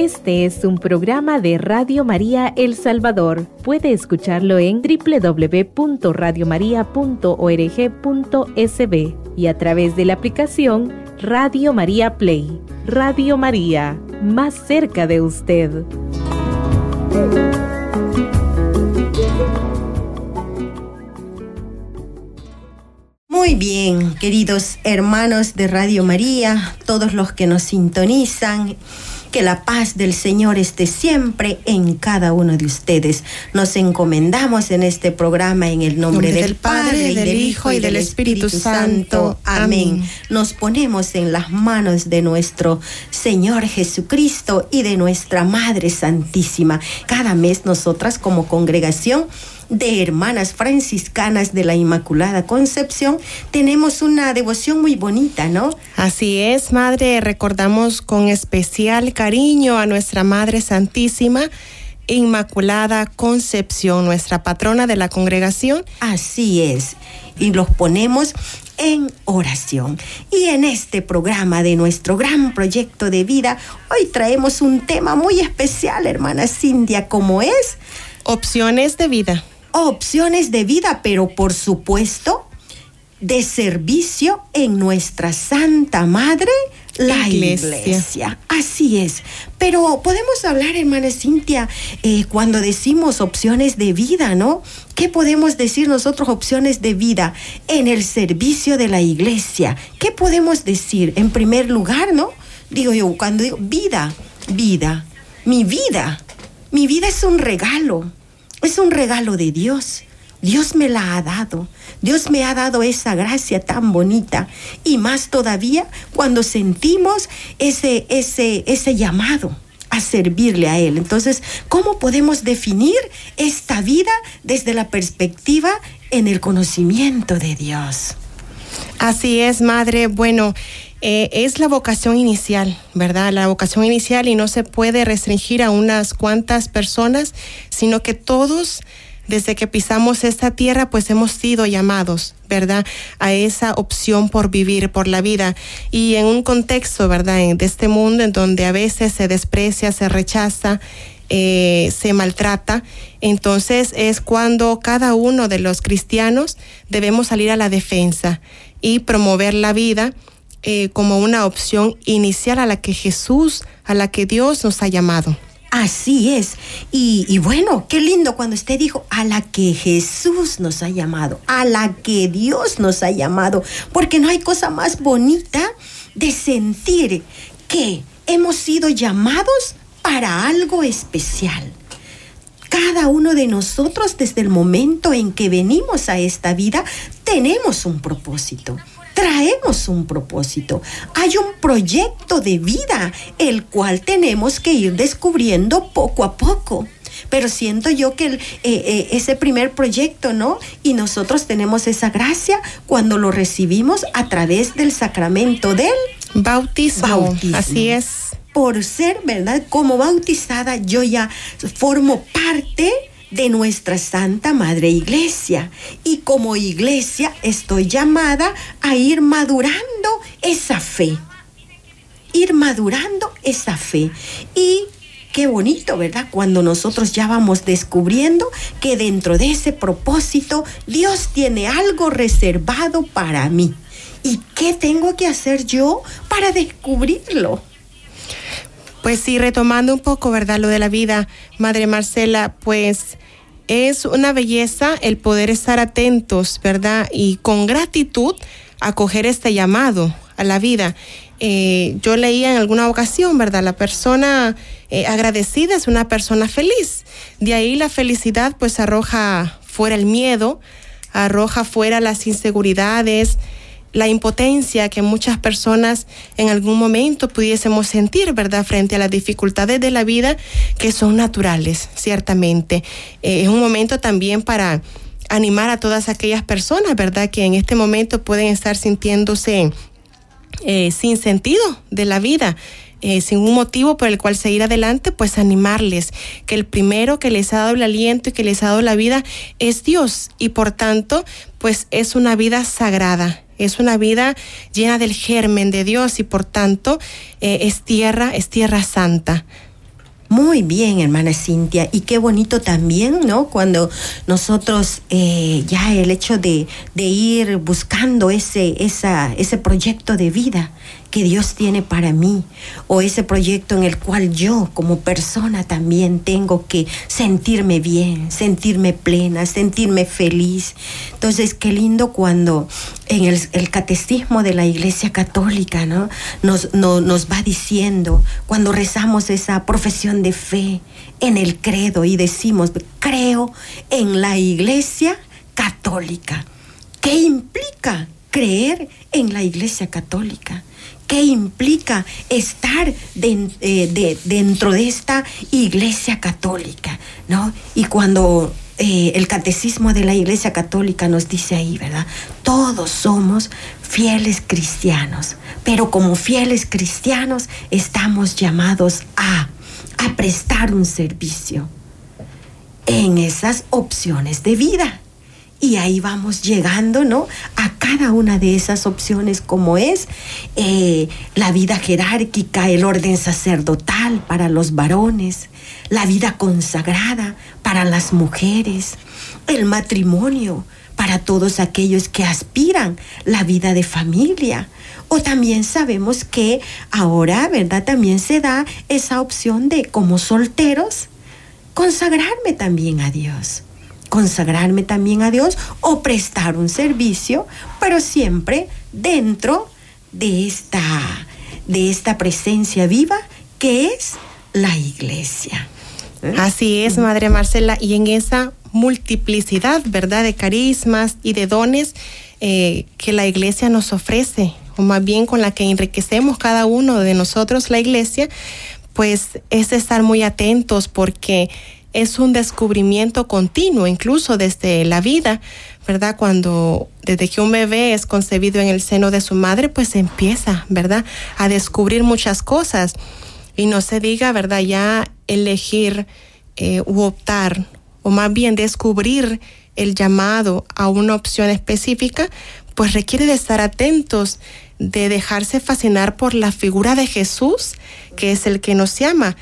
Este es un programa de Radio María El Salvador. Puede escucharlo en www.radiomaria.org.sb y a través de la aplicación Radio María Play. Radio María, más cerca de usted. Muy bien, queridos hermanos de Radio María, todos los que nos sintonizan que la paz del Señor esté siempre en cada uno de ustedes. Nos encomendamos en este programa en el nombre, del, Padre, y del Hijo y del Espíritu, Santo. Amén. Nos ponemos en las manos de nuestro Señor Jesucristo y de nuestra Madre Santísima. Cada mes nosotras como congregación de hermanas franciscanas de la Inmaculada Concepción, tenemos una devoción muy bonita, ¿no? Así es, Madre, recordamos con especial cariño a nuestra Madre Santísima. Inmaculada Concepción, nuestra patrona de la congregación. Así es, y los ponemos en oración. Y en este programa de nuestro gran proyecto de vida, hoy traemos un tema muy especial, hermana Cintia, como es... Opciones de vida opciones de vida, pero por supuesto de servicio en nuestra Santa Madre, la iglesia. Así es. Pero podemos hablar, hermana Cintia, eh, cuando decimos opciones de vida, ¿no? ¿Qué podemos decir nosotros opciones de vida en el servicio de la iglesia? ¿Qué podemos decir? En primer lugar, ¿no? Digo yo, cuando digo vida, vida, mi vida, mi vida es un regalo es un regalo de Dios. Dios me la ha dado. Dios me ha dado esa gracia tan bonita. Y más todavía cuando sentimos ese, ese, ese llamado a servirle a Él. Entonces, ¿cómo podemos definir esta vida desde la perspectiva en el conocimiento de Dios? Así es, Madre. Bueno, eh, es la vocación inicial, ¿verdad? La vocación inicial y no se puede restringir a unas cuantas personas, sino que todos, desde que pisamos esta tierra, pues hemos sido llamados, ¿verdad? A esa opción por vivir, por la vida. Y en un contexto, ¿verdad? de este mundo en donde a veces se desprecia, se rechaza, eh, se maltrata, entonces es cuando cada uno de los cristianos debemos salir a la defensa y promover la vida eh, como una opción inicial a la que Jesús, a la que Dios nos ha llamado. Así es. Y, y, bueno, qué lindo cuando usted dijo a la que Jesús nos ha llamado, a la que Dios nos ha llamado, porque no hay cosa más bonita de sentir que hemos sido llamados para algo especial. Cada uno de nosotros desde el momento en que venimos a esta vida tenemos un propósito traemos un propósito, hay un proyecto de vida, el cual tenemos que ir descubriendo poco a poco. Pero siento yo que eh, eh, ese primer proyecto, ¿no? Y nosotros tenemos esa gracia cuando lo recibimos a través del sacramento del bautismo. Así es. Por ser, ¿verdad? Como bautizada, yo ya formo parte de nuestra Santa Madre Iglesia. Y como iglesia estoy llamada a ir madurando esa fe. Ir madurando esa fe. Y qué bonito, ¿verdad? Cuando nosotros ya vamos descubriendo que dentro de ese propósito Dios tiene algo reservado para mí. ¿Y qué tengo que hacer yo para descubrirlo? Pues sí, retomando un poco, ¿verdad? Lo de la vida, Madre Marcela, pues es una belleza el poder estar atentos, ¿verdad? Y con gratitud acoger este llamado a la vida. Eh, yo leía en alguna ocasión, ¿verdad? La persona eh, agradecida es una persona feliz. De ahí la felicidad pues arroja fuera el miedo, arroja fuera las inseguridades, la impotencia que muchas personas en algún momento pudiésemos sentir, ¿verdad?, frente a las dificultades de la vida que son naturales, ciertamente. Eh, es un momento también para animar a todas aquellas personas, ¿verdad?, que en este momento pueden estar sintiéndose eh, sin sentido de la vida. Eh, sin un motivo por el cual seguir adelante, pues animarles que el primero que les ha dado el aliento y que les ha dado la vida es Dios y por tanto, pues es una vida sagrada, es una vida llena del germen de Dios y por tanto eh, es tierra, es tierra santa. Muy bien, hermana Cintia. Y qué bonito también, ¿no? Cuando nosotros eh, ya el hecho de, de, ir buscando ese, esa, ese proyecto de vida que Dios tiene para mí o ese proyecto en el cual yo como persona también tengo que sentirme bien, sentirme plena, sentirme feliz. Entonces, qué lindo cuando en el, catecismo de la Iglesia Católica ¿no? Nos, nos va diciendo, cuando rezamos esa profesión de fe en el credo y decimos, creo en la Iglesia Católica. ¿Qué implica creer en la Iglesia Católica? Qué implica estar eh, dentro de esta iglesia católica, ¿no? Y cuando eh, el catecismo de la iglesia católica nos dice ahí, ¿verdad? Todos somos fieles cristianos, pero como fieles cristianos estamos llamados a, a prestar un servicio en esas opciones de vida. Y ahí vamos llegando, ¿no? A cada una de esas opciones como es eh, la vida jerárquica, el orden sacerdotal para los varones, la vida consagrada para las mujeres, el matrimonio para todos aquellos que aspiran la vida de familia. O también sabemos que ahora, ¿verdad? También se da esa opción de como solteros consagrarme también a Dios consagrarme también a Dios o prestar un servicio, pero siempre dentro de esta, de esta presencia viva que es la iglesia. ¿Eh? Así es, Madre Marcela, y en esa multiplicidad, ¿verdad?, de carismas y de dones eh, que la iglesia nos ofrece, o más bien con la que enriquecemos cada uno de nosotros la iglesia, pues es estar muy atentos porque es un descubrimiento continuo, incluso desde la vida, ¿verdad? Cuando desde que un bebé es concebido en el seno de su madre, pues empieza, ¿verdad? A descubrir muchas cosas. Y no se diga, ¿verdad? Ya elegir eh, u optar, o más bien descubrir el llamado a una opción específica, pues requiere de estar atentos, de dejarse fascinar por la figura de Jesús, que es el que nos llama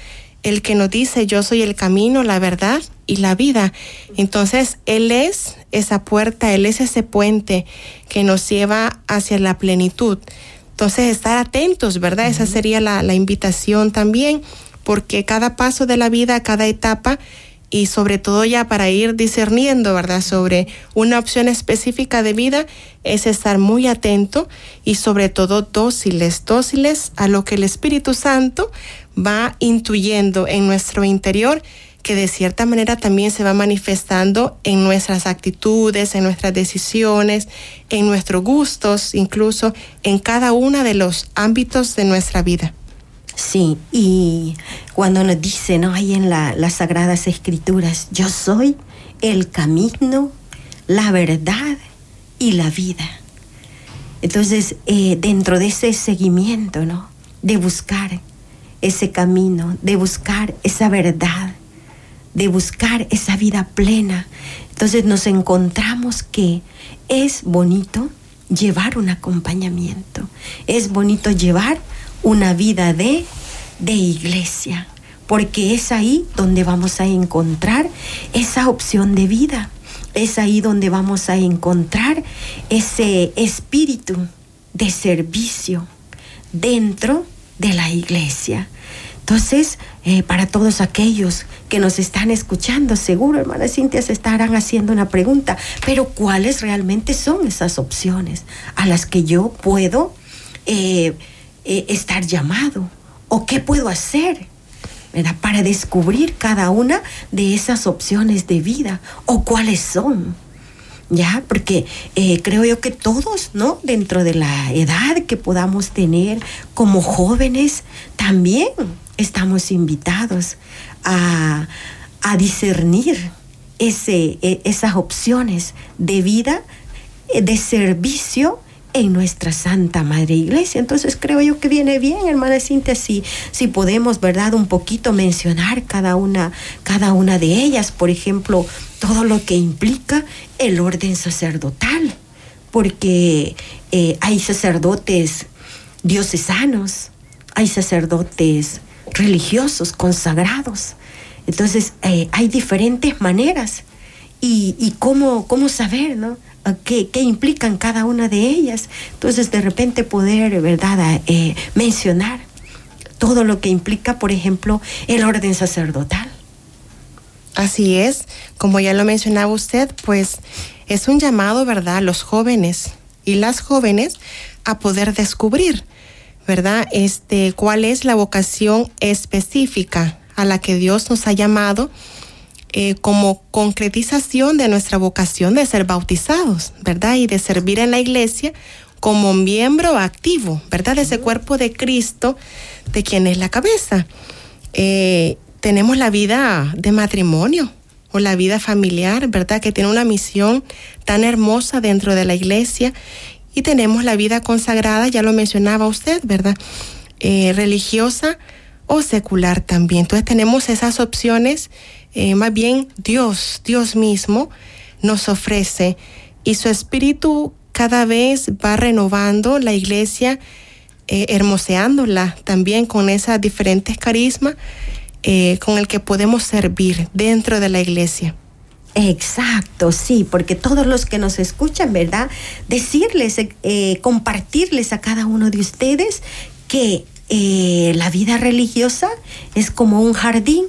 el que nos dice yo soy el camino, la verdad y la vida. Entonces, Él es esa puerta, Él es ese puente que nos lleva hacia la plenitud. Entonces, estar atentos, ¿verdad? Esa sería la, la invitación también, porque cada paso de la vida, cada etapa, y sobre todo ya para ir discerniendo, ¿verdad? Sobre una opción específica de vida es estar muy atento y sobre todo dóciles, dóciles a lo que el Espíritu Santo va intuyendo en nuestro interior que de cierta manera también se va manifestando en nuestras actitudes, en nuestras decisiones, en nuestros gustos, incluso en cada uno de los ámbitos de nuestra vida. Sí, y cuando nos dice, ¿no? Ahí en las Sagradas Escrituras, yo soy el camino, la verdad y la vida. Entonces, eh, dentro de ese seguimiento, ¿no? De buscar ese camino, de buscar esa verdad, de buscar esa vida plena. Entonces nos encontramos que es bonito llevar un acompañamiento, es bonito llevar una vida de, de iglesia, porque es ahí donde vamos a encontrar esa opción de vida, es ahí donde vamos a encontrar ese espíritu de servicio dentro de la iglesia. Entonces, eh, para todos aquellos que nos están escuchando, seguro, hermana Cintia, se estarán haciendo una pregunta, pero ¿cuáles realmente son esas opciones a las que yo puedo eh, eh, estar llamado? ¿O qué puedo hacer? para descubrir cada una de esas opciones de vida o cuáles son. ¿Ya? Porque eh, creo yo que todos, ¿no? Dentro de la edad que podamos tener como jóvenes, también estamos invitados a, discernir ese, e, esas opciones de vida, eh, de servicio en nuestra Santa Madre Iglesia. Entonces creo yo que viene bien, hermana Cintia, si, si podemos, ¿verdad? Un poquito mencionar cada una, cada una de ellas. Por ejemplo, todo lo que implica el orden sacerdotal, porque eh, hay sacerdotes diocesanos, hay sacerdotes religiosos, consagrados. Entonces, eh, hay diferentes maneras y, cómo, cómo saber, ¿no? ¿Qué, ¿Qué, implican cada una de ellas? Entonces, de repente poder, ¿verdad?, eh, mencionar todo lo que implica, por ejemplo, el orden sacerdotal. Así es, como ya lo mencionaba usted, pues es un llamado, ¿verdad?, a los jóvenes y las jóvenes a poder descubrir, ¿verdad?, este, cuál es la vocación específica a la que Dios nos ha llamado eh, como concretización de nuestra vocación de ser bautizados, ¿verdad? Y de servir en la iglesia como miembro activo, ¿verdad? De ese cuerpo de Cristo, de quien es la cabeza. Eh, tenemos la vida de matrimonio o la vida familiar, ¿verdad? Que tiene una misión tan hermosa dentro de la iglesia. Y tenemos la vida consagrada, ya lo mencionaba usted, ¿verdad? Eh, religiosa o secular también. Entonces tenemos esas opciones, eh, más bien Dios, Dios mismo nos ofrece y su espíritu cada vez va renovando la iglesia, eh, hermoseándola también con esas diferentes carismas eh, con el que podemos servir dentro de la iglesia. Exacto, sí, porque todos los que nos escuchan, ¿verdad? Decirles, compartirles a cada uno de ustedes que la vida religiosa es como un jardín,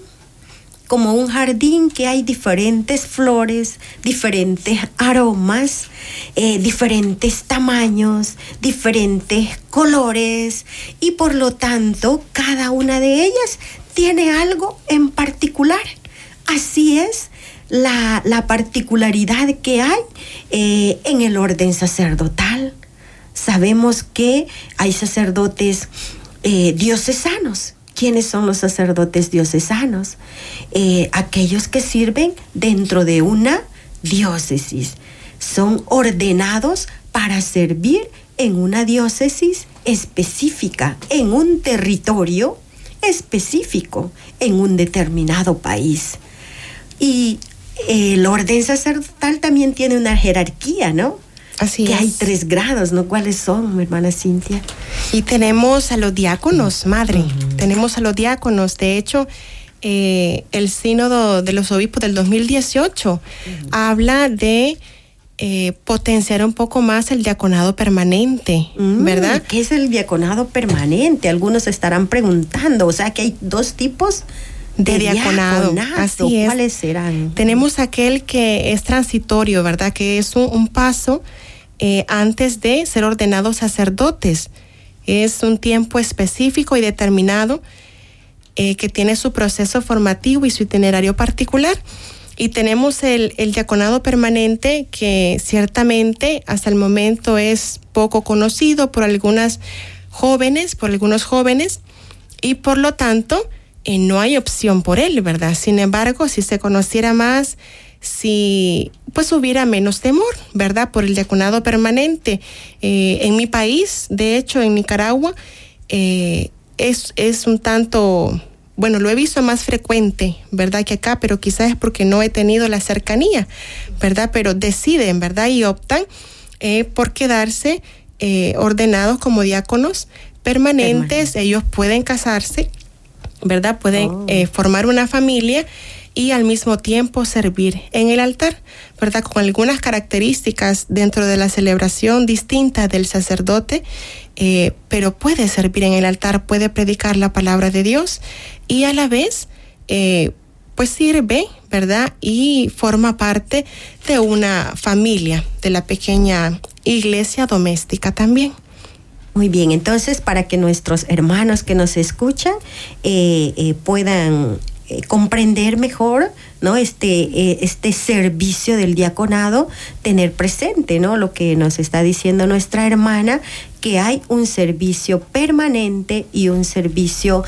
como un jardín que hay diferentes flores, diferentes aromas, eh, diferentes tamaños, diferentes colores y por lo tanto cada una de ellas tiene algo en particular. Así es la, particularidad que hay eh, en el orden sacerdotal. Sabemos que hay sacerdotes eh, diocesanos. ¿Quiénes son los sacerdotes diocesanos? Eh, aquellos que sirven dentro de una diócesis. Son ordenados para servir en una diócesis específica, en un territorio específico, en un determinado país. Y el orden sacerdotal también tiene una jerarquía, ¿no? Así que hay tres grados, ¿no? ¿Cuáles son, mi hermana Cintia? Y tenemos a los diáconos, madre. Tenemos a los diáconos. De hecho, eh, el sínodo de los obispos del 2018 habla de eh, potenciar un poco más el diaconado permanente, mm, ¿verdad? ¿Qué es el diaconado permanente? Algunos estarán preguntando. O sea, que hay dos tipos de, diaconado. Así ¿Cuáles serán? Tenemos aquel que es transitorio, ¿verdad? Que es un paso eh, antes de ser ordenados sacerdotes. Es un tiempo específico y determinado eh, que tiene su proceso formativo y su itinerario particular. Y tenemos el, el, diaconado permanente que ciertamente hasta el momento es poco conocido por algunas jóvenes, por algunos jóvenes, y por lo tanto eh, no hay opción por él, ¿verdad? Sin embargo, si se conociera más si pues hubiera menos temor, ¿verdad? Por el diaconado permanente. Eh, en mi país, de hecho, en Nicaragua, eh, es, es un tanto, bueno, lo he visto más frecuente, ¿verdad? Que acá, pero quizás es porque no he tenido la cercanía, ¿verdad? Pero deciden, ¿verdad? Y optan eh, por quedarse ordenados como diáconos permanentes. Ellos pueden casarse, ¿verdad? Pueden oh. formar una familia y al mismo tiempo servir en el altar, ¿verdad? Con algunas características dentro de la celebración distintas del sacerdote, eh, pero puede servir en el altar, puede predicar la palabra de Dios y a la vez, eh, pues sirve, ¿verdad? Y forma parte de una familia, de la pequeña iglesia doméstica también. Muy bien, entonces para que nuestros hermanos que nos escuchan eh, puedan eh, comprender mejor no este eh, este servicio del diaconado tener presente no lo que nos está diciendo nuestra hermana que hay un servicio permanente y un servicio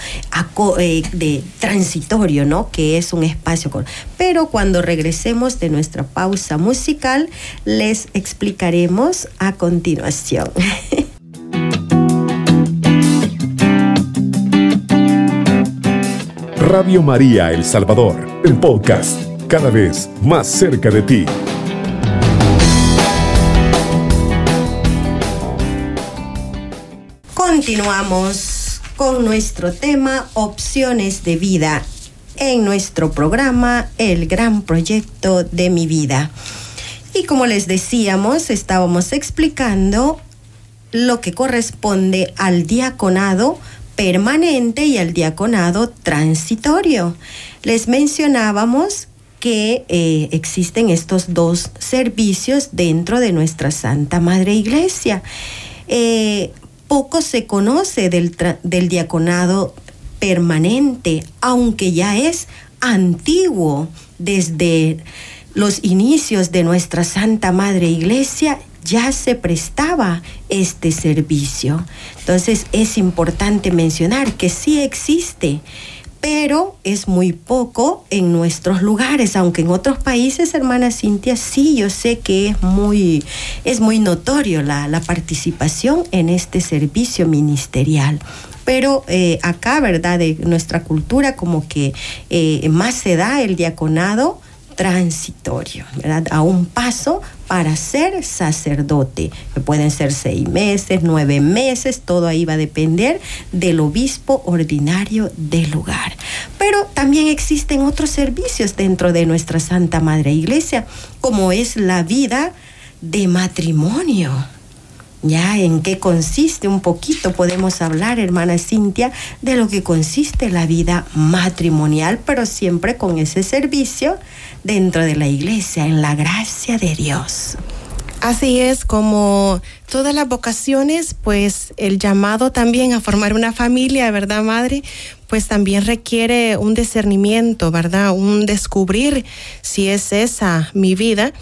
eh, de transitorio no que es un espacio pero cuando regresemos de nuestra pausa musical les explicaremos a continuación Radio María El Salvador, el podcast, cada vez más cerca de ti. Continuamos con nuestro tema Opciones de vida en nuestro programa El Gran Proyecto de mi vida. Y como les decíamos, estábamos explicando lo que corresponde al diaconado permanente y al diaconado transitorio. Les mencionábamos que eh, existen estos dos servicios dentro de nuestra Santa Madre Iglesia. Eh, poco se conoce del, del diaconado permanente, aunque ya es antiguo desde los inicios de nuestra Santa Madre Iglesia ya se prestaba este servicio. Entonces es importante mencionar que sí existe pero es muy poco en nuestros lugares, aunque en otros países, hermana Cintia, sí, yo sé que es muy, es muy notorio la, la participación en este servicio ministerial pero eh, acá, ¿verdad? De nuestra cultura como que eh, más se da el diaconado transitorio, ¿verdad? A un paso para ser sacerdote, que pueden ser seis meses, nueve meses, todo ahí va a depender del obispo ordinario del lugar. Pero también existen otros servicios dentro de nuestra Santa Madre Iglesia, como es la vida de matrimonio. Ya en qué consiste un poquito podemos hablar, hermana Cintia, de lo que consiste la vida matrimonial, pero siempre con ese servicio dentro de la iglesia, en la gracia de Dios. Así es, como todas las vocaciones, pues el llamado también a formar una familia, ¿verdad, madre? Pues también requiere un discernimiento, ¿verdad? Un descubrir si es esa mi vida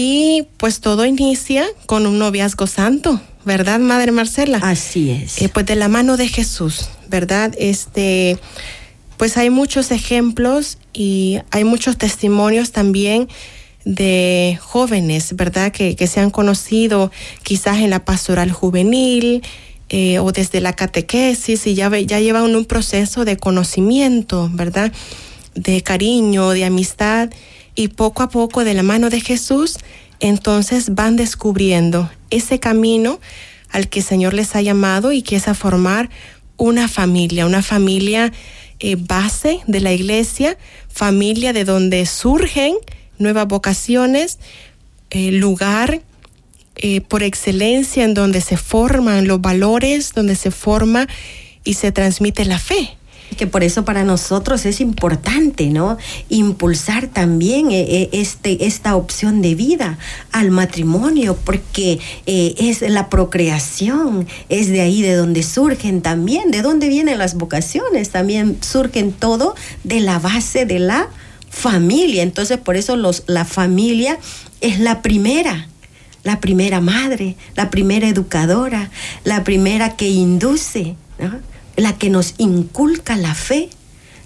y pues todo inicia con un noviazgo santo, ¿verdad, Madre Marcela? Así es. Eh, pues de la mano de Jesús, ¿verdad? Este, pues hay muchos ejemplos y hay muchos testimonios también de jóvenes, ¿verdad? Que, se han conocido quizás en la pastoral juvenil eh, o desde la catequesis y ya, ya llevan un proceso de conocimiento, ¿verdad? De cariño, de amistad y poco a poco de la mano de Jesús, entonces van descubriendo ese camino al que el Señor les ha llamado y que es a formar una familia, una familia eh, base de la iglesia, familia de donde surgen nuevas vocaciones, eh, lugar eh, por excelencia en donde se forman los valores, donde se forma y se transmite la fe que por eso para nosotros es importante, ¿no? Impulsar también eh, eh, este, esta opción de vida al matrimonio, porque eh, es la procreación, es de ahí de donde surgen también, de dónde vienen las vocaciones, también surgen todo de la base de la familia. Entonces, por eso los, la familia es la primera la primera madre, la primera educadora, la primera que induce, ¿no? La que nos inculca la fe,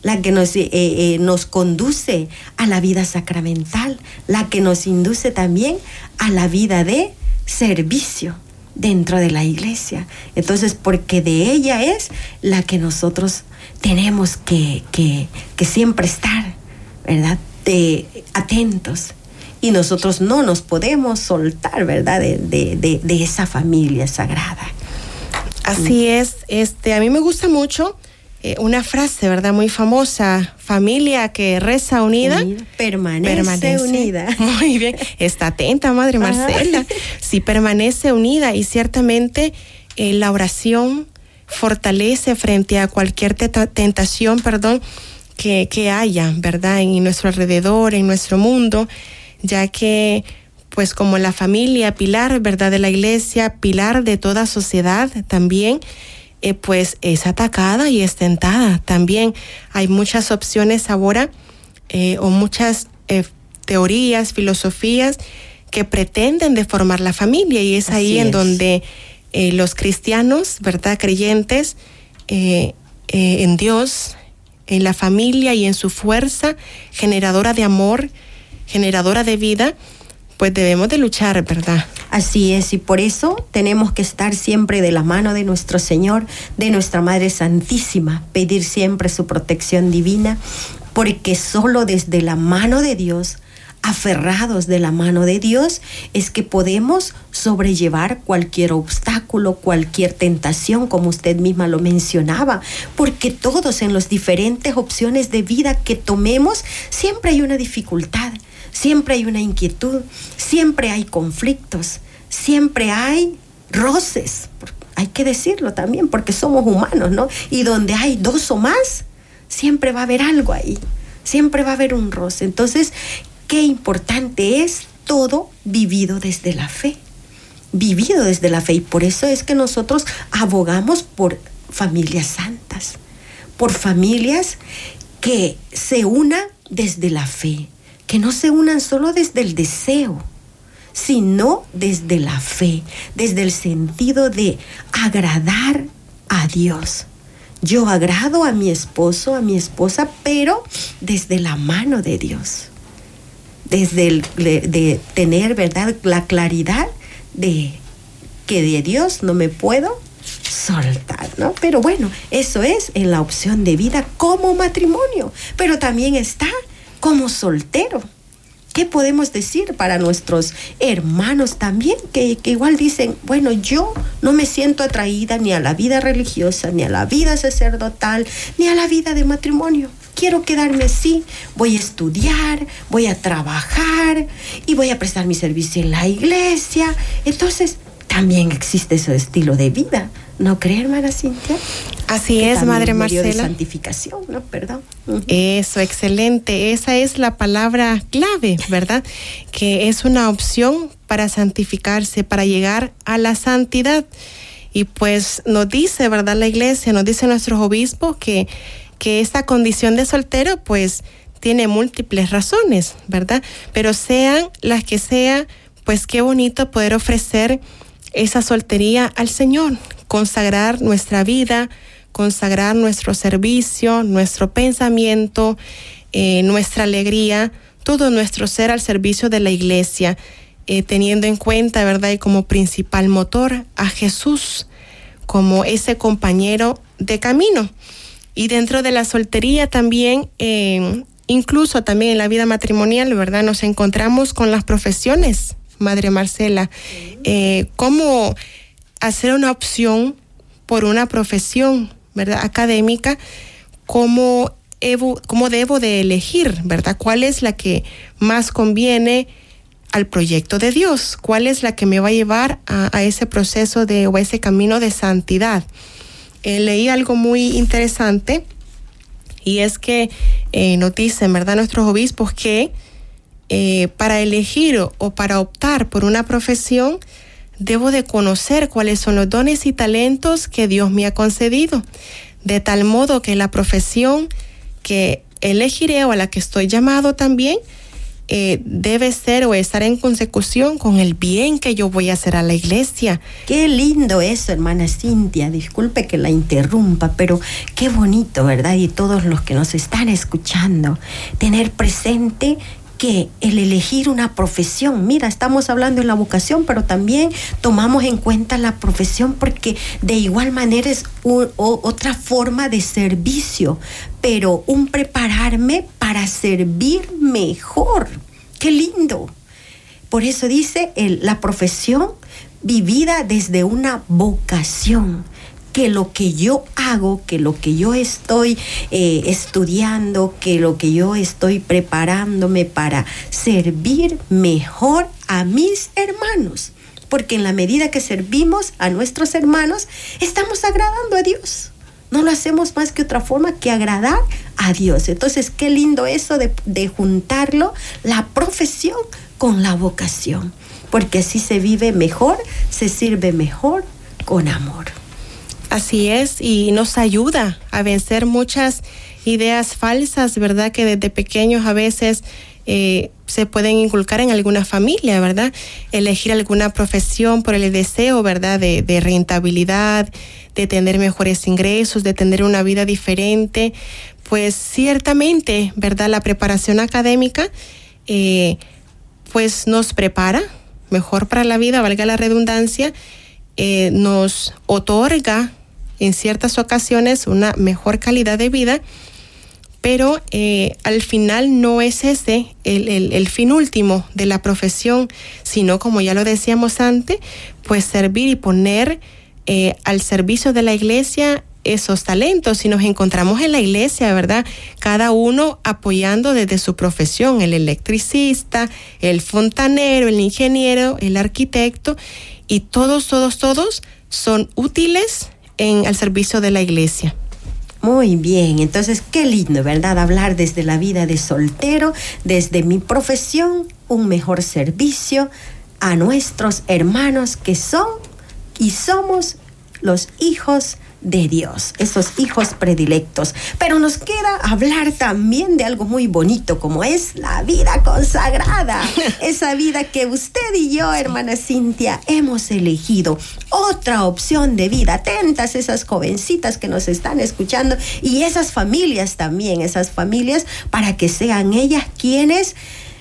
la que nos, eh, eh, nos conduce a la vida sacramental, la que nos induce también a la vida de servicio dentro de la iglesia. Entonces, porque de ella es la que nosotros tenemos que, siempre estar, ¿verdad? De, atentos. Y nosotros no nos podemos soltar, ¿verdad? de esa familia sagrada. Así es, este, a mí me gusta mucho eh, una frase, ¿verdad? Muy famosa, familia que reza unida, permanece, unida. Muy bien, está atenta, Madre Marcela. Sí, permanece unida y ciertamente eh, la oración fortalece frente a cualquier tentación, perdón, que, que haya, ¿verdad? En nuestro alrededor, en nuestro mundo, ya que pues como la familia, pilar, ¿verdad? De la iglesia, pilar de toda sociedad también, eh, pues es atacada y es tentada. También hay muchas opciones ahora eh, o muchas eh, teorías, filosofías que pretenden deformar la familia y es ahí en donde los cristianos, ¿verdad? Creyentes en Dios, en la familia y en su fuerza generadora de amor, generadora de vida, pues debemos de luchar, ¿verdad? Así es, y por eso tenemos que estar siempre de la mano de nuestro Señor, de nuestra Madre Santísima, pedir siempre su protección divina, porque solo desde la mano de Dios aferrados de la mano de Dios, es que podemos sobrellevar cualquier obstáculo, cualquier tentación, como usted misma lo mencionaba, porque todos en las diferentes opciones de vida que tomemos, siempre hay una dificultad, siempre hay una inquietud, siempre hay conflictos, siempre hay roces, hay que decirlo también, porque somos humanos, ¿no? Y donde hay dos o más, siempre va a haber algo ahí, siempre va a haber un roce. Entonces, qué importante es todo vivido desde la fe, vivido desde la fe. Y por eso es que nosotros abogamos por familias santas, por familias que se unan desde la fe, que no se unan solo desde el deseo, sino desde la fe, desde el sentido de agradar a Dios. Yo agrado a mi esposo, a mi esposa, pero desde la mano de Dios desde el, de, tener, ¿verdad?, la claridad de que de Dios no me puedo soltar, ¿no? Pero bueno, eso es en la opción de vida como matrimonio, pero también está como soltero. ¿Qué podemos decir para nuestros hermanos también que, que, igual dicen, bueno, yo no me siento atraída ni a la vida religiosa, ni a la vida sacerdotal, ni a la vida de matrimonio? quiero quedarme así, voy a estudiar, voy a trabajar y voy a prestar mi servicio en la iglesia. Entonces, también existe ese estilo de vida. ¿No cree, hermana Cintia? Así es, Madre Marcela. De santificación, ¿no? Perdón. Eso, excelente. Esa es la palabra clave, ¿verdad? que es una opción para santificarse, para llegar a la santidad. Y pues nos dice, ¿verdad? La iglesia, nos dice nuestros obispos que que esta condición de soltero pues tiene múltiples razones, ¿verdad? Pero sean las que sean, pues qué bonito poder ofrecer esa soltería al Señor, consagrar nuestra vida, consagrar nuestro servicio, nuestro pensamiento, eh, nuestra alegría, todo nuestro ser al servicio de la iglesia, eh, teniendo en cuenta, ¿verdad? Y como principal motor a Jesús, como ese compañero de camino. Y dentro de la soltería también, eh, incluso también en la vida matrimonial, ¿verdad? Nos encontramos con las profesiones, Madre Marcela. Eh, ¿Cómo hacer una opción por una profesión, ¿verdad? Académica, ¿cómo, cómo debo de elegir, ¿verdad? ¿Cuál es la que más conviene? al proyecto de Dios, cuál es la que me va a llevar a, ese proceso de o a ese camino de santidad. Eh, leí algo muy interesante y es que eh, nos dicen, ¿verdad?, nuestros obispos que eh, para elegir o, para optar por una profesión, debo de conocer cuáles son los dones y talentos que Dios me ha concedido, de tal modo que la profesión que elegiré o a la que estoy llamado también, eh, debe ser o estar en consecución con el bien que yo voy a hacer a la iglesia. Qué lindo eso, hermana Cintia. Disculpe que la interrumpa, pero qué bonito, ¿verdad? Y todos los que nos están escuchando, tener presente que el elegir una profesión, mira, estamos hablando en la vocación, pero también tomamos en cuenta la profesión porque de igual manera es otra forma de servicio, pero un prepararme para servir mejor. Qué lindo. Por eso dice la profesión vivida desde una vocación que lo que yo hago, que lo que yo estoy eh, estudiando, que lo que yo estoy preparándome para servir mejor a mis hermanos. Porque en la medida que servimos a nuestros hermanos, estamos agradando a Dios. No lo hacemos más que otra forma que agradar a Dios. Entonces, qué lindo eso de, de juntarlo, la profesión con la vocación. Porque así se vive mejor, se sirve mejor con amor. Así es, y nos ayuda a vencer muchas ideas falsas, ¿verdad? Que desde pequeños a veces eh, se pueden inculcar en alguna familia, ¿verdad? Elegir alguna profesión por el deseo, ¿verdad? De, rentabilidad, de tener mejores ingresos, de tener una vida diferente. Pues ciertamente, ¿verdad? La preparación académica, eh, pues nos prepara mejor para la vida, valga la redundancia, eh, nos otorga en ciertas ocasiones una mejor calidad de vida, pero eh, al final no es ese el, fin último de la profesión, sino como ya lo decíamos antes, pues servir y poner eh, al servicio de la iglesia esos talentos. Si nos encontramos en la iglesia, ¿verdad? Cada uno apoyando desde su profesión, el electricista, el fontanero, el ingeniero, el arquitecto, y todos, todos, todos son útiles en el servicio de la iglesia. Muy bien, entonces qué lindo, ¿verdad? Hablar desde la vida de soltero, desde mi profesión, un mejor servicio a nuestros hermanos que son y somos los hijos de Dios, esos hijos predilectos. Pero nos queda hablar también de algo muy bonito como es la vida consagrada, esa vida que usted y yo, hermana Cintia, hemos elegido. Otra opción de vida. Atentas esas jovencitas que nos están escuchando y esas familias también, esas familias para que sean ellas quienes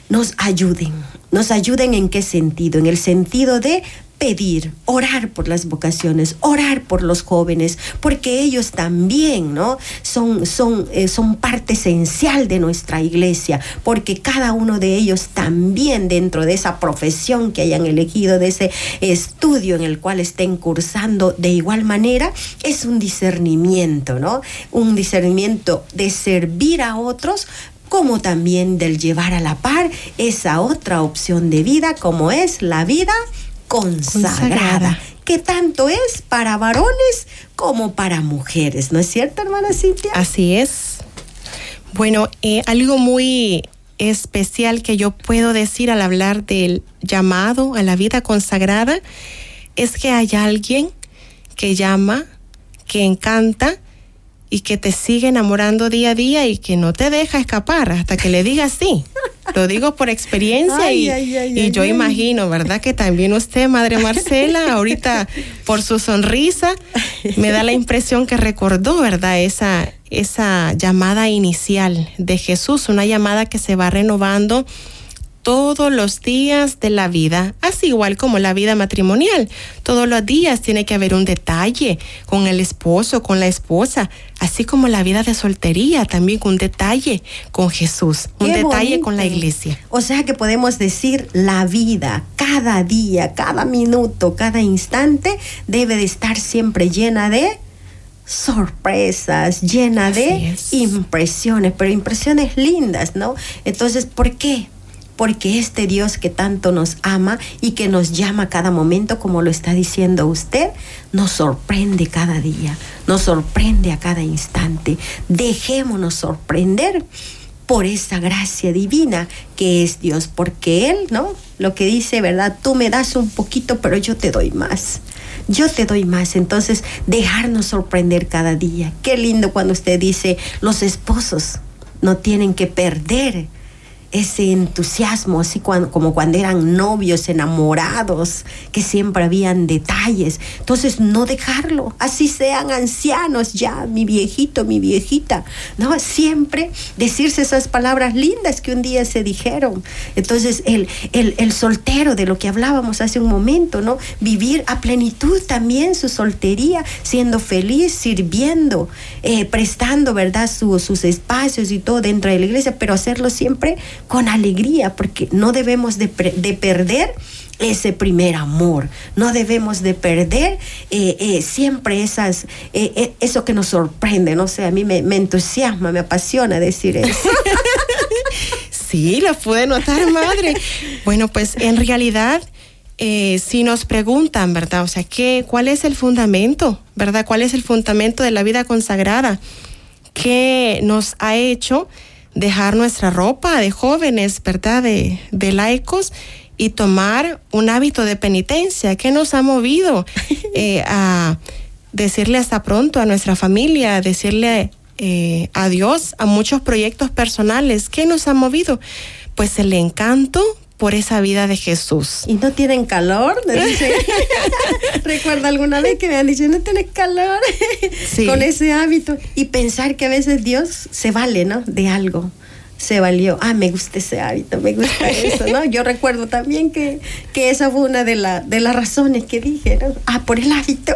nos ayuden. Nos ayuden en qué sentido? En el sentido de pedir, orar por las vocaciones, orar por los jóvenes, porque ellos también, ¿no? Son, son, eh, son parte esencial de nuestra iglesia, porque cada uno de ellos también dentro de esa profesión que hayan elegido, de ese estudio en el cual estén cursando de igual manera, es un discernimiento, ¿no? Un discernimiento de servir a otros, como también del llevar a la par esa otra opción de vida como es la vida consagrada, que tanto es para varones como para mujeres, ¿no es cierto, hermana Cintia? Así es. Bueno, eh, algo muy especial que yo puedo decir al hablar del llamado a la vida consagrada es que hay alguien que llama, que encanta y que te sigue enamorando día a día y que no te deja escapar hasta que le digas sí. Lo digo por experiencia y, yo imagino, ¿verdad? Que también usted, Madre Marcela, ahorita por su sonrisa, me da la impresión que recordó, ¿verdad? Esa, esa llamada inicial de Jesús, una llamada que se va renovando todos los días de la vida, así igual como la vida matrimonial. Todos los días tiene que haber un detalle con el esposo, con la esposa, así como la vida de soltería, también un detalle con Jesús, un detalle con la iglesia. O sea que podemos decir la vida, cada día, cada minuto, cada instante debe de estar siempre llena de sorpresas, llena de impresiones, pero impresiones lindas, ¿no? Entonces, ¿por qué? Porque este Dios que tanto nos ama y que nos llama cada momento, como lo está diciendo usted, nos sorprende cada día, nos sorprende a cada instante. Dejémonos sorprender por esa gracia divina que es Dios, porque Él, ¿no? Lo que dice, ¿verdad? Tú me das un poquito, pero yo te doy más. Yo te doy más. Entonces, dejarnos sorprender cada día. Qué lindo cuando usted dice, los esposos no tienen que perder ese entusiasmo, así como cuando eran novios, enamorados, que siempre habían detalles. Entonces, no dejarlo, así sean ancianos ya, mi viejito, mi viejita, ¿no? Siempre decirse esas palabras lindas que un día se dijeron. Entonces, el, el, soltero de lo que hablábamos hace un momento, ¿no? Vivir a plenitud también su soltería, siendo feliz, sirviendo, eh, prestando, ¿verdad? sus espacios y todo dentro de la iglesia, pero hacerlo siempre con alegría, porque no debemos de, perder ese primer amor. No debemos de perder eh, eh, siempre esas, eh, eso que nos sorprende, no sé, a mí me, entusiasma, me apasiona decir eso. sí, lo pude notar, madre. Bueno, pues en realidad, si nos preguntan, ¿verdad? O sea, ¿qué, ¿cuál es el fundamento, ¿verdad? ¿Cuál es el fundamento de la vida consagrada? ¿Qué nos ha hecho? Dejar nuestra ropa de jóvenes, ¿verdad? De, de laicos y tomar un hábito de penitencia que nos ha movido eh, a decirle hasta pronto a nuestra familia, a decirle eh, adiós a muchos proyectos personales. ¿Qué nos ha movido? Pues el encanto por esa vida de Jesús. ¿Y no tienen calor? Recuerda alguna vez que me han dicho, no tienes calor con ese hábito. Y pensar que a veces Dios se vale, ¿no? De algo se valió. Ah, me gusta ese hábito, me gusta eso, ¿no? Yo recuerdo también que, que esa fue una de, la, de las razones que dije, Ah, por el hábito.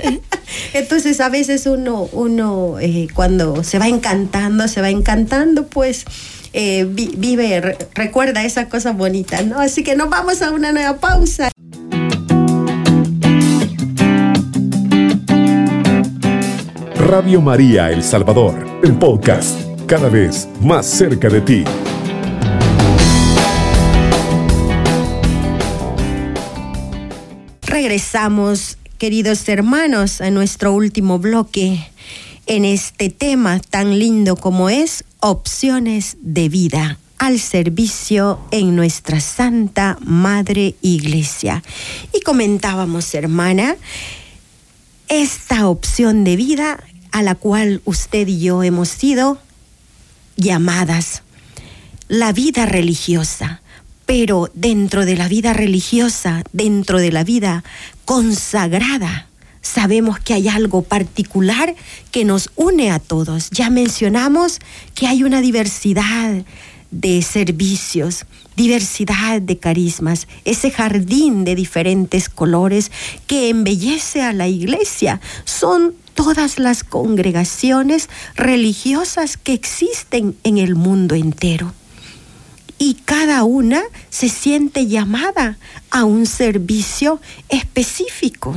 Entonces a veces uno, uno eh, cuando se va encantando, se va encantando, pues eh, vive, recuerda esa cosa bonita, ¿no? Así que nos vamos a una nueva pausa. Radio María El Salvador, el podcast, cada vez más cerca de ti. Regresamos, queridos hermanos, a nuestro último bloque en este tema tan lindo como es opciones de vida al servicio en nuestra Santa Madre Iglesia. Y comentábamos, hermana, esta opción de vida a la cual usted y yo hemos sido llamadas. La vida religiosa, pero dentro de la vida religiosa, dentro de la vida consagrada, sabemos que hay algo particular que nos une a todos. Ya mencionamos que hay una diversidad de servicios, diversidad de carismas, ese jardín de diferentes colores que embellece a la iglesia. Son todas las congregaciones religiosas que existen en el mundo entero. Y cada una se siente llamada a un servicio específico,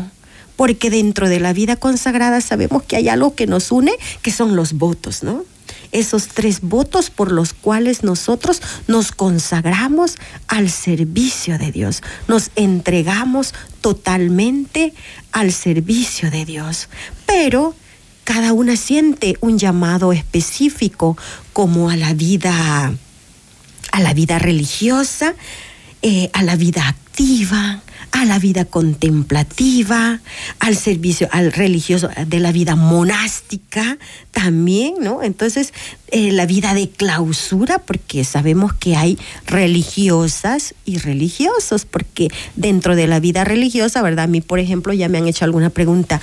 porque dentro de la vida consagrada sabemos que hay algo que nos une, que son los votos, ¿no? esos tres votos por los cuales nosotros nos consagramos al servicio de Dios, nos entregamos totalmente al servicio de Dios. Pero cada una siente un llamado específico como a la vida a la vida religiosa, eh, a la vida activa, a la vida contemplativa, al servicio, al religioso, de la vida monástica también, ¿no? Entonces, eh, la vida de clausura, porque sabemos que hay religiosas y religiosos, porque dentro de la vida religiosa, ¿verdad? A mí, por ejemplo, ya me han hecho alguna pregunta,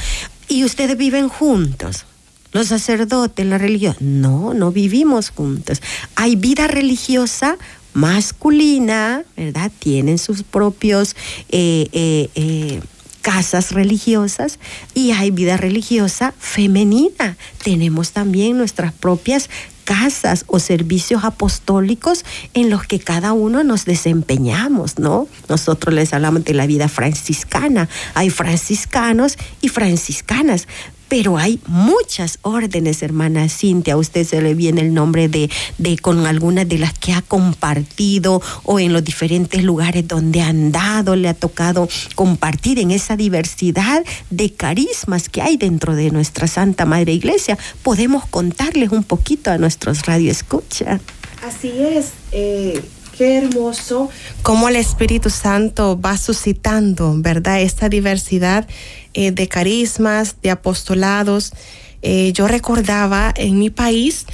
¿y ustedes viven juntos? Los sacerdotes, la religión. No, no vivimos juntos. Hay vida religiosa masculina, ¿verdad? Tienen sus propios eh, eh, eh, casas religiosas y hay vida religiosa femenina. Tenemos también nuestras propias casas o servicios apostólicos en los que cada uno nos desempeñamos, ¿no? Nosotros les hablamos de la vida franciscana. Hay franciscanos y franciscanas, pero hay muchas órdenes, hermana Cintia. Usted se le viene el nombre de, de con algunas de las que ha compartido o en los diferentes lugares donde ha andado, le ha tocado compartir en esa diversidad de carismas que hay dentro de nuestra Santa Madre Iglesia. Podemos contarles un poquito a nuestros radioescuchas. Así es. Eh, qué hermoso cómo el Espíritu Santo va suscitando, ¿verdad? Esta diversidad eh, de carismas, de apostolados. Eh, yo recordaba en mi país,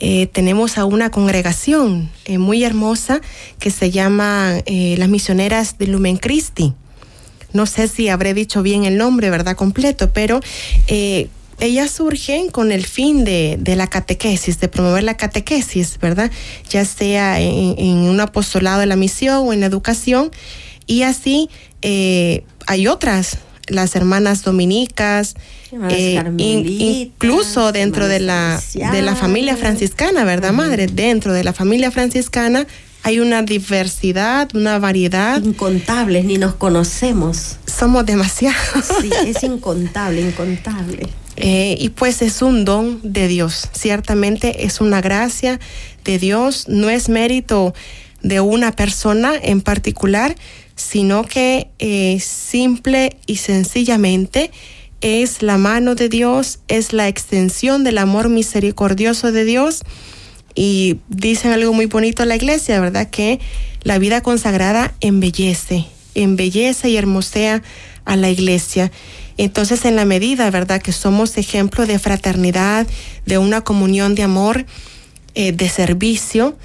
eh, tenemos a una congregación muy hermosa que se llama las misioneras de Lumen Christi. No sé si habré dicho bien el nombre, ¿verdad? Completo, pero ellas surgen con el fin de, la catequesis, de promover la catequesis, ¿verdad? Ya sea en, un apostolado de la misión o en la educación. Y así hay otras las hermanas dominicas, eh, incluso dentro de la, de la familia franciscana, ¿verdad, madre? Dentro de la familia franciscana hay una diversidad, una variedad. Incontables, ni nos conocemos. Somos demasiados. Sí, es incontable, incontable. Eh, y pues es un don de Dios, ciertamente es una gracia de Dios, no es mérito de una persona en particular, sino que eh, simple y sencillamente es la mano de Dios, es la extensión del amor misericordioso de Dios. Y dicen algo muy bonito en la iglesia, ¿verdad? Que la vida consagrada embellece, embellece y hermosea a la iglesia. Entonces, en la medida, ¿verdad?, que somos ejemplo de fraternidad, de una comunión de amor, eh, de servicio,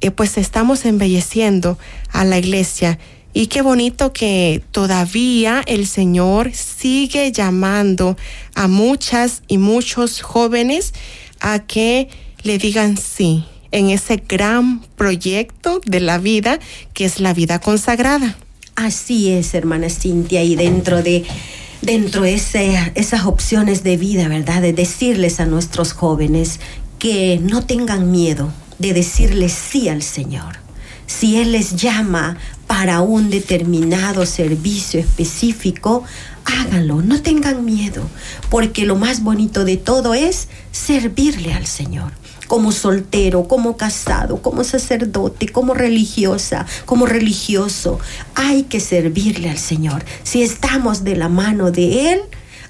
eh, pues estamos embelleciendo a la iglesia y qué bonito que todavía el Señor sigue llamando a muchas y muchos jóvenes a que le digan sí en ese gran proyecto de la vida que es la vida consagrada. Así es, hermana Cintia, y dentro de dentro de esas opciones de vida, ¿verdad? De decirles a nuestros jóvenes que no tengan miedo de decirles sí al Señor. Si Él les llama para un determinado servicio específico, háganlo, no tengan miedo, porque lo más bonito de todo es servirle al Señor como soltero, como casado, como sacerdote, como religiosa, como religioso. Hay que servirle al Señor. Si estamos de la mano de Él,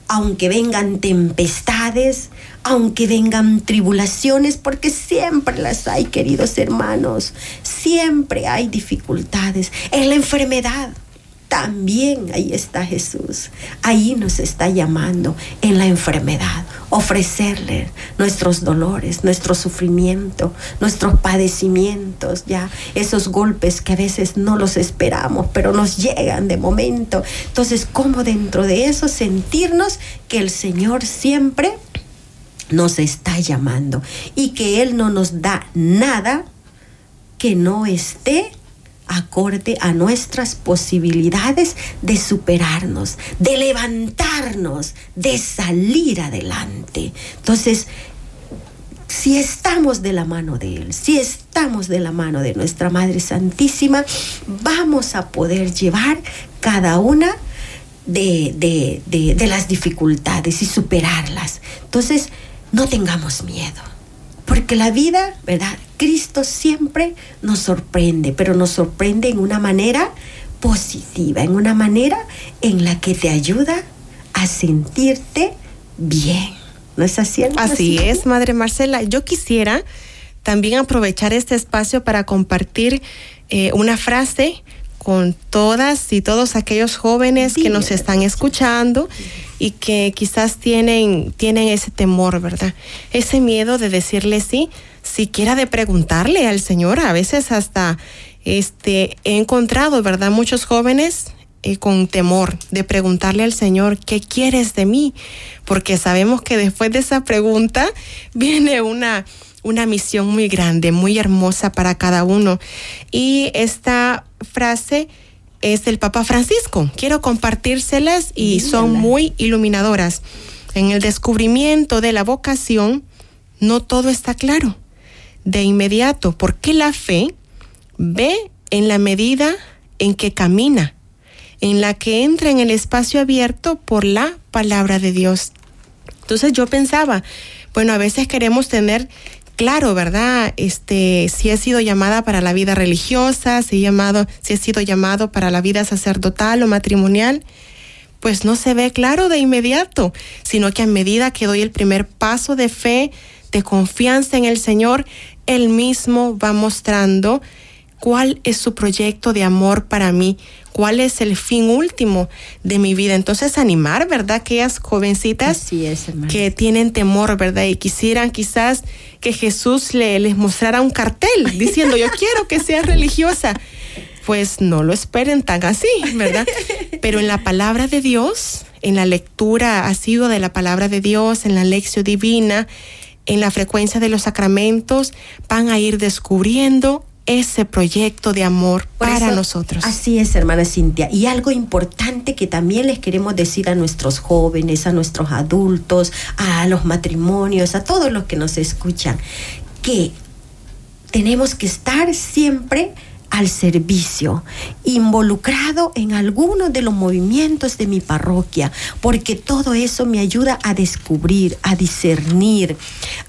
aunque vengan tempestades, aunque vengan tribulaciones, porque siempre las hay, queridos hermanos, siempre hay dificultades en la enfermedad también ahí está Jesús. Ahí nos está llamando en la enfermedad. Ofrecerle nuestros dolores, nuestro sufrimiento, nuestros padecimientos, ya esos golpes que a veces no los esperamos, pero nos llegan de momento. Entonces, ¿cómo dentro de eso sentirnos que el Señor siempre nos está llamando y que Él no nos da nada que no esté acorde a nuestras posibilidades de superarnos, de levantarnos, de salir adelante. Entonces, si estamos de la mano de Él, si estamos de la mano de nuestra Madre Santísima, vamos a poder llevar cada una de, de las dificultades y superarlas. Entonces, no tengamos miedo. Porque la vida, ¿verdad? Cristo siempre nos sorprende, pero nos sorprende en una manera positiva, en una manera en la que te ayuda a sentirte bien. ¿No es así? Así es, Madre Marcela. Yo quisiera también aprovechar este espacio para compartir eh, una frase con todas y todos aquellos jóvenes que nos están escuchando y que quizás tienen, tienen ese temor, ¿verdad? Ese miedo de decirle sí, siquiera de preguntarle al Señor. A veces hasta este, he encontrado, ¿verdad? Muchos jóvenes eh, con temor de preguntarle al Señor, ¿qué quieres de mí? Porque sabemos que después de esa pregunta viene una, una misión muy grande, muy hermosa para cada uno. Y esta frase es del Papa Francisco. Quiero compartírselas y son muy iluminadoras. En el descubrimiento de la vocación, no todo está claro de inmediato, porque la fe ve en la medida en que camina, en la que entra en el espacio abierto por la palabra de Dios. Entonces yo pensaba, bueno, a veces queremos tener claro, ¿verdad? Este, si he sido llamada para la vida religiosa, si he llamado, si he sido llamado para la vida sacerdotal o matrimonial, pues no se ve claro de inmediato, sino que a medida que doy el primer paso de fe, de confianza en el Señor, Él mismo va mostrando cuál es su proyecto de amor para mí, cuál es el fin último de mi vida. Entonces animar, ¿verdad? Aquellas jovencitas que tienen temor, ¿verdad? Y quisieran quizás que Jesús le, les mostrara un cartel diciendo, yo quiero que seas religiosa. Pues no lo esperen tan así, ¿verdad? Pero en la palabra de Dios, en la lectura ha sido de la palabra de Dios, en la lección divina, en la frecuencia de los sacramentos, van a ir descubriendo ese proyecto de amor para nosotros. Así es, hermana Cintia. Y algo importante que también les queremos decir a nuestros jóvenes, a nuestros adultos, a los matrimonios, a todos los que nos escuchan, que tenemos que estar siempre al servicio, involucrado en alguno de los movimientos de mi parroquia, porque todo eso me ayuda a descubrir, a discernir,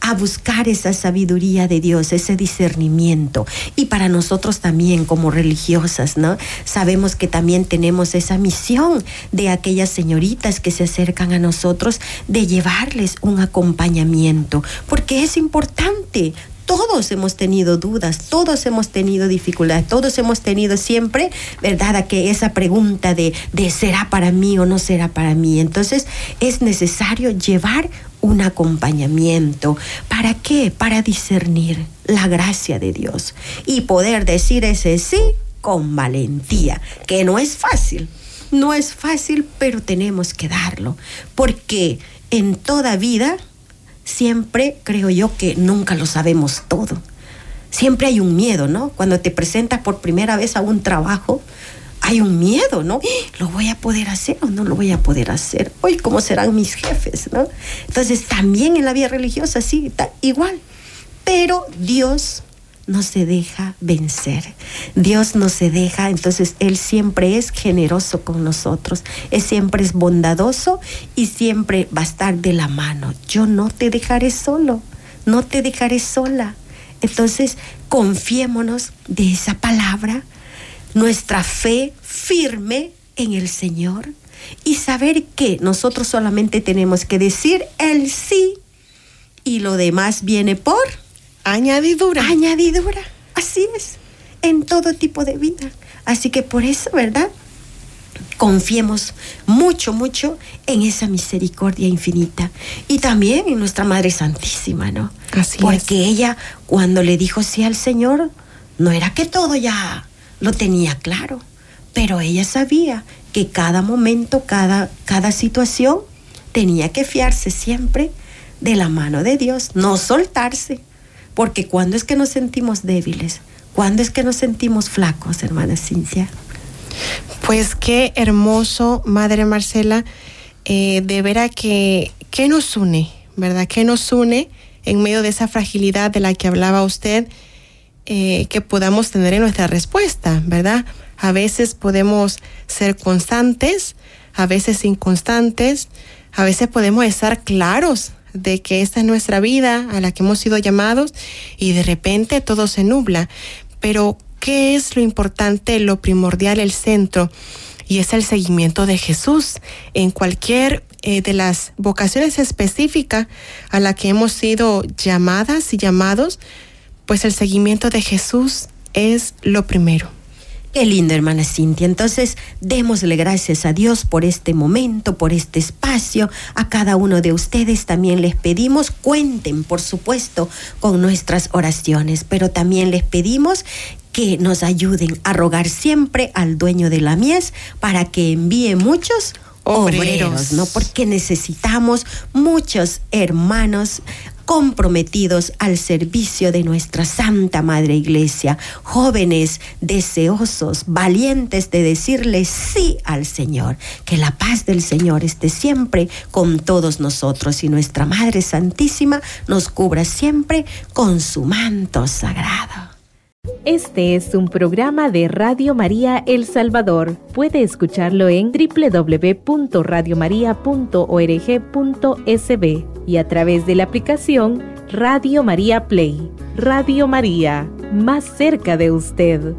a buscar esa sabiduría de Dios, ese discernimiento. Y para nosotros también como religiosas, ¿no? Sabemos que también tenemos esa misión de aquellas señoritas que se acercan a nosotros de llevarles un acompañamiento, porque es importante todos hemos tenido dudas, todos hemos tenido dificultades, todos hemos tenido siempre, ¿verdad? que esa pregunta de, de será para mí o no será para mí. Entonces es necesario llevar un acompañamiento. ¿Para qué? Para discernir la gracia de Dios y poder decir ese sí con valentía, que no es fácil. No es fácil, pero tenemos que darlo, porque en toda vida siempre creo yo que nunca lo sabemos todo. Siempre hay un miedo, ¿no? Cuando te presentas por primera vez a un trabajo, hay un miedo, ¿no? ¿Lo voy a poder hacer o no lo voy a poder hacer? Hoy, ¿cómo serán mis jefes, no? Entonces, también en la vida religiosa, sí, igual. Pero Dios no se deja vencer. Dios no se deja, entonces Él siempre es generoso con nosotros. Él siempre es bondadoso y siempre va a estar de la mano. Yo no te dejaré solo, no te dejaré sola. Entonces, confiémonos de esa palabra, nuestra fe firme en el Señor y saber que nosotros solamente tenemos que decir el sí y lo demás viene por Añadidura. Añadidura. Así es. En todo tipo de vida. Así que por eso, ¿verdad? Confiemos mucho, mucho en esa misericordia infinita. Y también en nuestra Madre Santísima, ¿no? Así Porque ella, cuando le dijo sí al Señor, no era que todo ya lo tenía claro, pero ella sabía que cada momento, cada, cada situación, tenía que fiarse siempre de la mano de Dios, no soltarse porque cuando es que nos sentimos débiles, cuando es que nos sentimos flacos, hermana Cincia. Pues qué hermoso, Madre Marcela, eh, de ver a que, ¿qué nos une? ¿Verdad? ¿Qué nos une en medio de esa fragilidad de la que hablaba usted? Eh, que podamos tener en nuestra respuesta, ¿verdad? A veces podemos ser constantes, a veces inconstantes, a veces podemos estar claros de que esta es nuestra vida a la que hemos sido llamados y de repente todo se nubla. Pero, ¿qué es lo importante, lo primordial, el centro? Y es el seguimiento de Jesús en cualquier eh, de las vocaciones específicas a la que hemos sido llamadas y llamados, pues el seguimiento de Jesús es lo primero. Qué lindo, hermana Cintia. Entonces, démosle gracias a Dios por este momento, por este espacio. A cada uno de ustedes también les pedimos, cuenten, por supuesto, con nuestras oraciones, pero también les pedimos que nos ayuden a rogar siempre al dueño de la mies para que envíe muchos obreros, ¿no? Porque necesitamos muchos hermanos comprometidos al servicio de nuestra Santa Madre Iglesia, jóvenes deseosos, valientes de decirle sí al Señor, que la paz del Señor esté siempre con todos nosotros y nuestra Madre Santísima nos cubra siempre con su manto sagrado. Este es un programa de Radio María El Salvador. Puede escucharlo en www.radiomaria.org.sb y a través de la aplicación Radio María Play. Radio María, más cerca de usted.